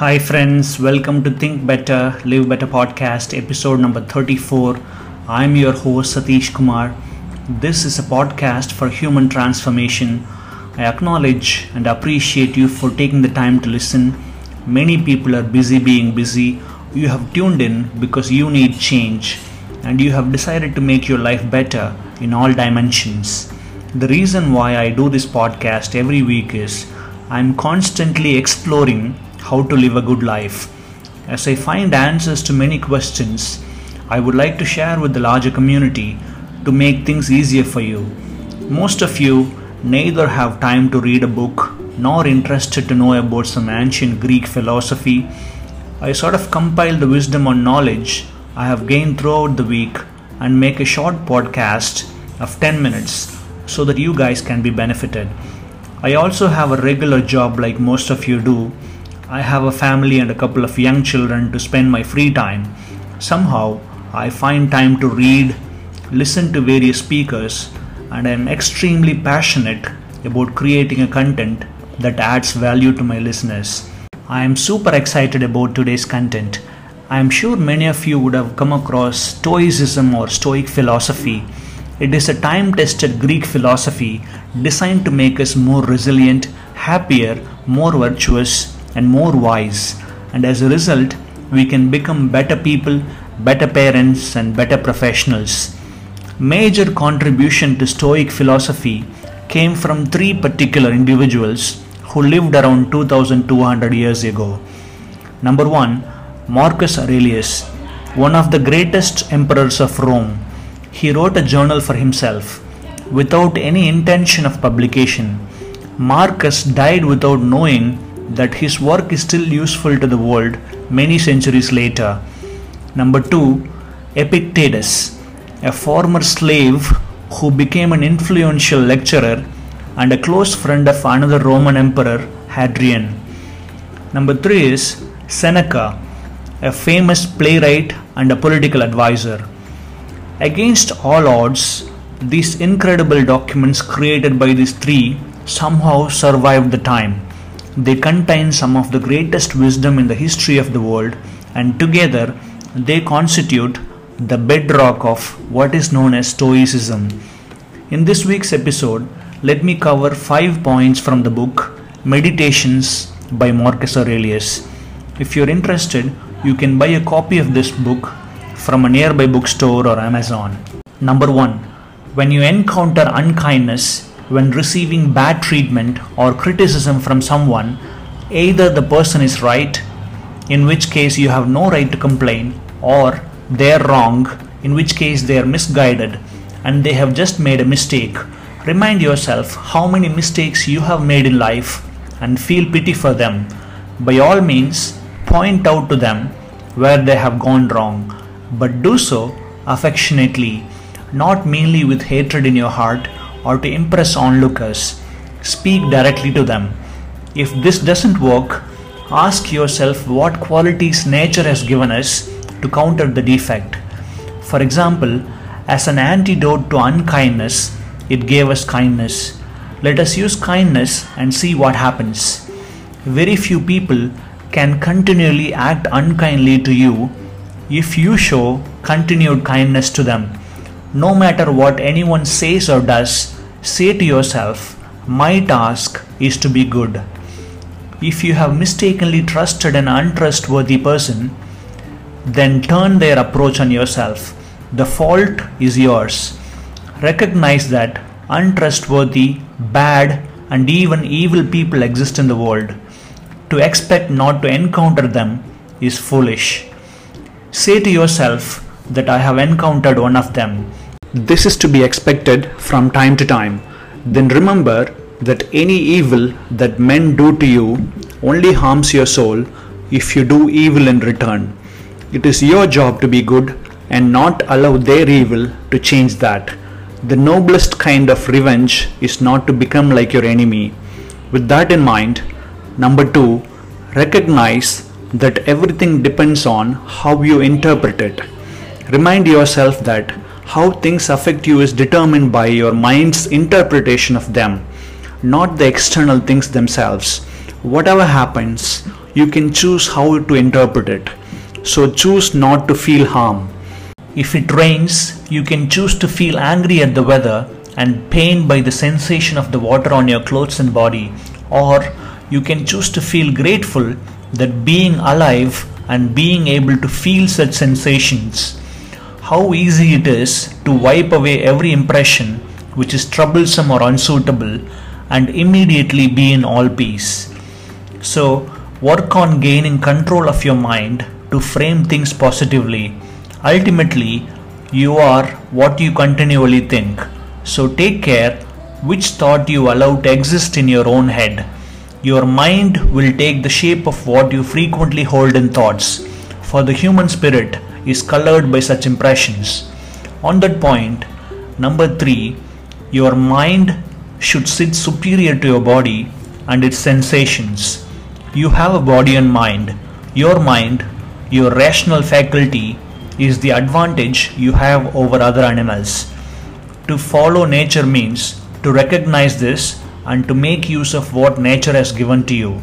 Hi, friends, welcome to Think Better, Live Better podcast, episode number 34. I'm your host, Satish Kumar. This is a podcast for human transformation. I acknowledge and appreciate you for taking the time to listen. Many people are busy being busy. You have tuned in because you need change and you have decided to make your life better in all dimensions. The reason why I do this podcast every week is I'm constantly exploring how to live a good life. As I find answers to many questions, I would like to share with the larger community to make things easier for you. Most of you neither have time to read a book nor interested to know about some ancient Greek philosophy. I sort of compile the wisdom or knowledge I have gained throughout the week and make a short podcast of 10 minutes so that you guys can be benefited. I also have a regular job like most of you do I have a family and a couple of young children to spend my free time. Somehow, I find time to read, listen to various speakers, and I am extremely passionate about creating a content that adds value to my listeners. I am super excited about today's content. I am sure many of you would have come across Stoicism or Stoic philosophy. It is a time tested Greek philosophy designed to make us more resilient, happier, more virtuous, and more wise, and as a result, we can become better people, better parents, and better professionals. Major contribution to Stoic philosophy came from three particular individuals who lived around 2200 years ago. Number one, Marcus Aurelius, one of the greatest emperors of Rome. He wrote a journal for himself without any intention of publication. Marcus died without knowing that his work is still useful to the world many centuries later. Number two, Epictetus, a former slave who became an influential lecturer and a close friend of another Roman emperor, Hadrian. Number three is Seneca, a famous playwright and a political advisor. Against all odds, these incredible documents created by these three somehow survived the time. They contain some of the greatest wisdom in the history of the world, and together they constitute the bedrock of what is known as Stoicism. In this week's episode, let me cover five points from the book Meditations by Marcus Aurelius. If you're interested, you can buy a copy of this book from a nearby bookstore or Amazon. Number one, when you encounter unkindness, when receiving bad treatment or criticism from someone, either the person is right, in which case you have no right to complain, or they are wrong, in which case they are misguided and they have just made a mistake. Remind yourself how many mistakes you have made in life and feel pity for them. By all means, point out to them where they have gone wrong, but do so affectionately, not mainly with hatred in your heart or to impress onlookers. Speak directly to them. If this doesn't work, ask yourself what qualities nature has given us to counter the defect. For example, as an antidote to unkindness, it gave us kindness. Let us use kindness and see what happens. Very few people can continually act unkindly to you if you show continued kindness to them. No matter what anyone says or does, say to yourself, My task is to be good. If you have mistakenly trusted an untrustworthy person, then turn their approach on yourself. The fault is yours. Recognize that untrustworthy, bad, and even evil people exist in the world. To expect not to encounter them is foolish. Say to yourself that I have encountered one of them this is to be expected from time to time. Then remember that any evil that men do to you only harms your soul if you do evil in return. It is your job to be good and not allow their evil to change that. The noblest kind of revenge is not to become like your enemy. With that in mind, number two, recognize that everything depends on how you interpret it. Remind yourself that how things affect you is determined by your mind's interpretation of them, not the external things themselves. Whatever happens, you can choose how to interpret it. So choose not to feel harm. If it rains, you can choose to feel angry at the weather and pained by the sensation of the water on your clothes and body, or you can choose to feel grateful that being alive and being able to feel such sensations. How easy it is to wipe away every impression which is troublesome or unsuitable and immediately be in all peace. So, work on gaining control of your mind to frame things positively. Ultimately, you are what you continually think. So, take care which thought you allow to exist in your own head. Your mind will take the shape of what you frequently hold in thoughts, for the human spirit is colored by such impressions. On that point, number three, your mind should sit superior to your body and its sensations. You have a body and mind. Your mind, your rational faculty, is the advantage you have over other animals. To follow nature means to recognize this and to make use of what nature has given to you.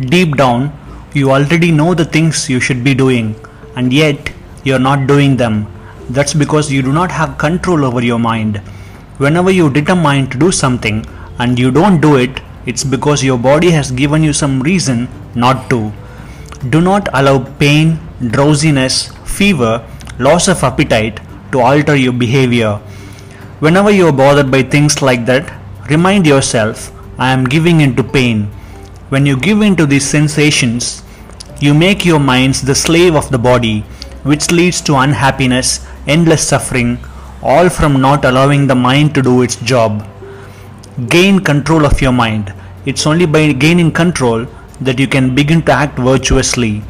Deep down, you already know the things you should be doing, and yet you are not doing them. That's because you do not have control over your mind. Whenever you determine to do something and you don't do it, it's because your body has given you some reason not to. Do not allow pain, drowsiness, fever, loss of appetite to alter your behavior. Whenever you are bothered by things like that, remind yourself, I am giving in to pain. When you give in to these sensations, you make your minds the slave of the body, which leads to unhappiness, endless suffering, all from not allowing the mind to do its job. Gain control of your mind. It's only by gaining control that you can begin to act virtuously,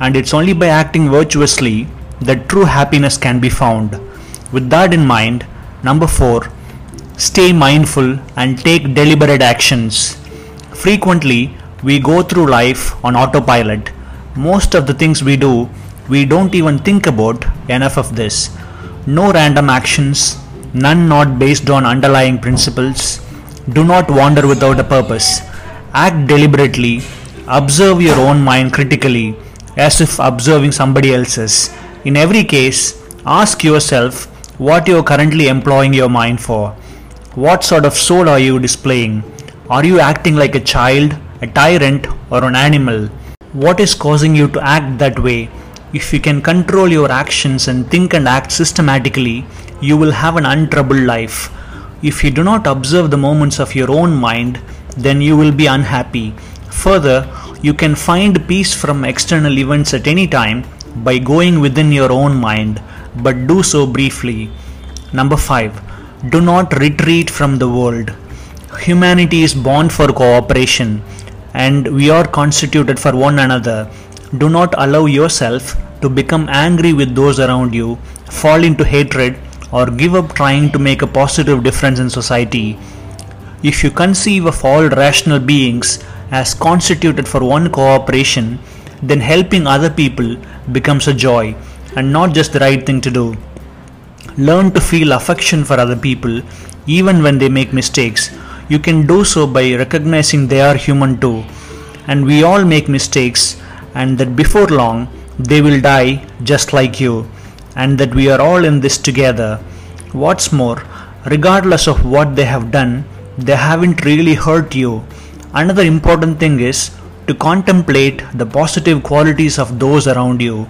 and it's only by acting virtuously that true happiness can be found. With that in mind, number 4 stay mindful and take deliberate actions. Frequently, we go through life on autopilot. Most of the things we do, we don't even think about enough of this. No random actions, none not based on underlying principles. Do not wander without a purpose. Act deliberately. Observe your own mind critically, as if observing somebody else's. In every case, ask yourself what you are currently employing your mind for. What sort of soul are you displaying? Are you acting like a child, a tyrant, or an animal? What is causing you to act that way? If you can control your actions and think and act systematically, you will have an untroubled life. If you do not observe the moments of your own mind, then you will be unhappy. Further, you can find peace from external events at any time by going within your own mind, but do so briefly. Number 5 do not retreat from the world. Humanity is born for cooperation and we are constituted for one another. Do not allow yourself to become angry with those around you, fall into hatred, or give up trying to make a positive difference in society. If you conceive of all rational beings as constituted for one cooperation, then helping other people becomes a joy and not just the right thing to do. Learn to feel affection for other people even when they make mistakes. You can do so by recognizing they are human too. And we all make mistakes, and that before long they will die just like you, and that we are all in this together. What's more, regardless of what they have done, they haven't really hurt you. Another important thing is to contemplate the positive qualities of those around you.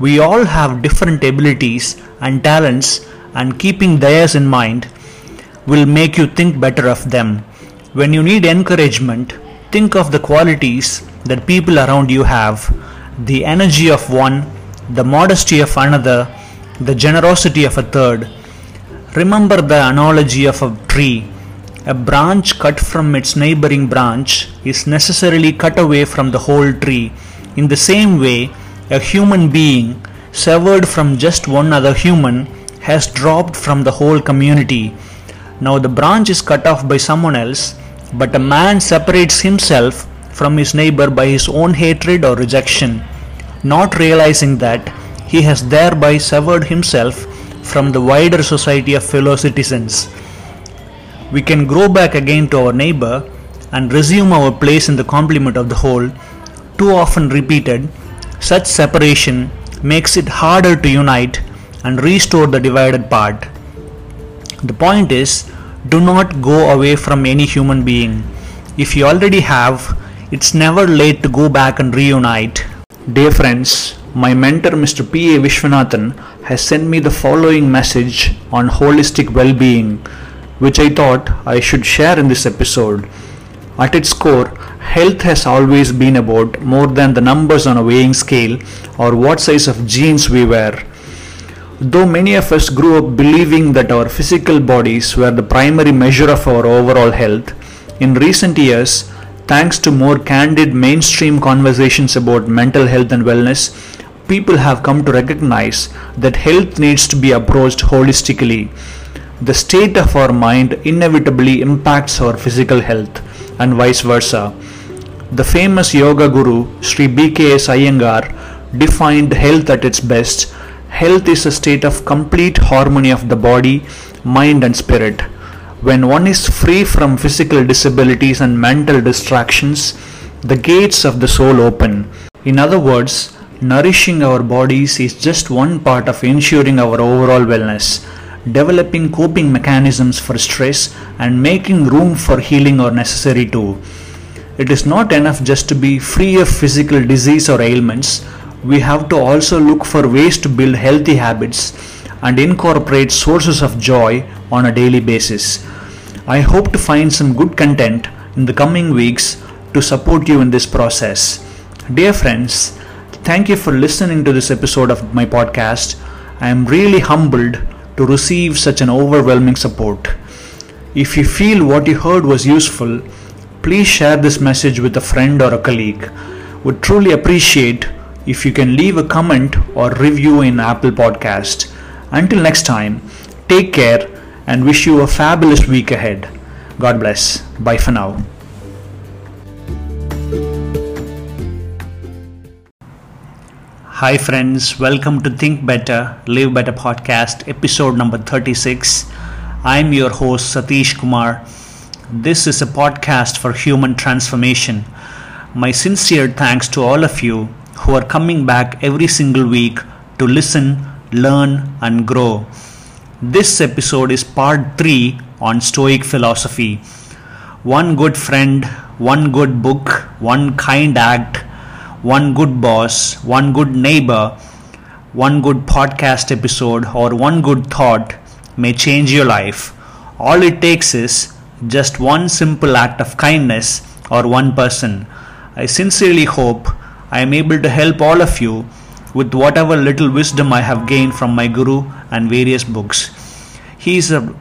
We all have different abilities and talents, and keeping theirs in mind will make you think better of them. When you need encouragement, think of the qualities that people around you have the energy of one, the modesty of another, the generosity of a third. Remember the analogy of a tree. A branch cut from its neighboring branch is necessarily cut away from the whole tree. In the same way, a human being severed from just one other human has dropped from the whole community. Now the branch is cut off by someone else, but a man separates himself from his neighbor by his own hatred or rejection, not realizing that he has thereby severed himself from the wider society of fellow citizens. We can grow back again to our neighbor and resume our place in the complement of the whole too often repeated, such separation makes it harder to unite and restore the divided part. The point is, do not go away from any human being. If you already have, it's never late to go back and reunite. Dear friends, my mentor Mr. P. A. Vishwanathan has sent me the following message on holistic well being, which I thought I should share in this episode. At its core, health has always been about more than the numbers on a weighing scale or what size of jeans we wear. Though many of us grew up believing that our physical bodies were the primary measure of our overall health, in recent years, thanks to more candid mainstream conversations about mental health and wellness, people have come to recognize that health needs to be approached holistically. The state of our mind inevitably impacts our physical health, and vice versa. The famous yoga guru Sri BKS Iyengar defined health at its best Health is a state of complete harmony of the body, mind, and spirit. When one is free from physical disabilities and mental distractions, the gates of the soul open. In other words, nourishing our bodies is just one part of ensuring our overall wellness. Developing coping mechanisms for stress and making room for healing are necessary too. It is not enough just to be free of physical disease or ailments we have to also look for ways to build healthy habits and incorporate sources of joy on a daily basis. I hope to find some good content in the coming weeks to support you in this process. Dear friends, thank you for listening to this episode of my podcast. I am really humbled to receive such an overwhelming support. If you feel what you heard was useful, please share this message with a friend or a colleague. Would truly appreciate if you can leave a comment or review in Apple Podcast. Until next time, take care and wish you a fabulous week ahead. God bless. Bye for now. Hi, friends. Welcome to Think Better, Live Better podcast, episode number 36. I'm your host, Satish Kumar. This is a podcast for human transformation. My sincere thanks to all of you who are coming back every single week to listen, learn, and grow. This episode is part 3 on Stoic philosophy. One good friend, one good book, one kind act, one good boss, one good neighbor, one good podcast episode, or one good thought may change your life. All it takes is just one simple act of kindness or one person. I sincerely hope I am able to help all of you with whatever little wisdom I have gained from my Guru and various books. He is a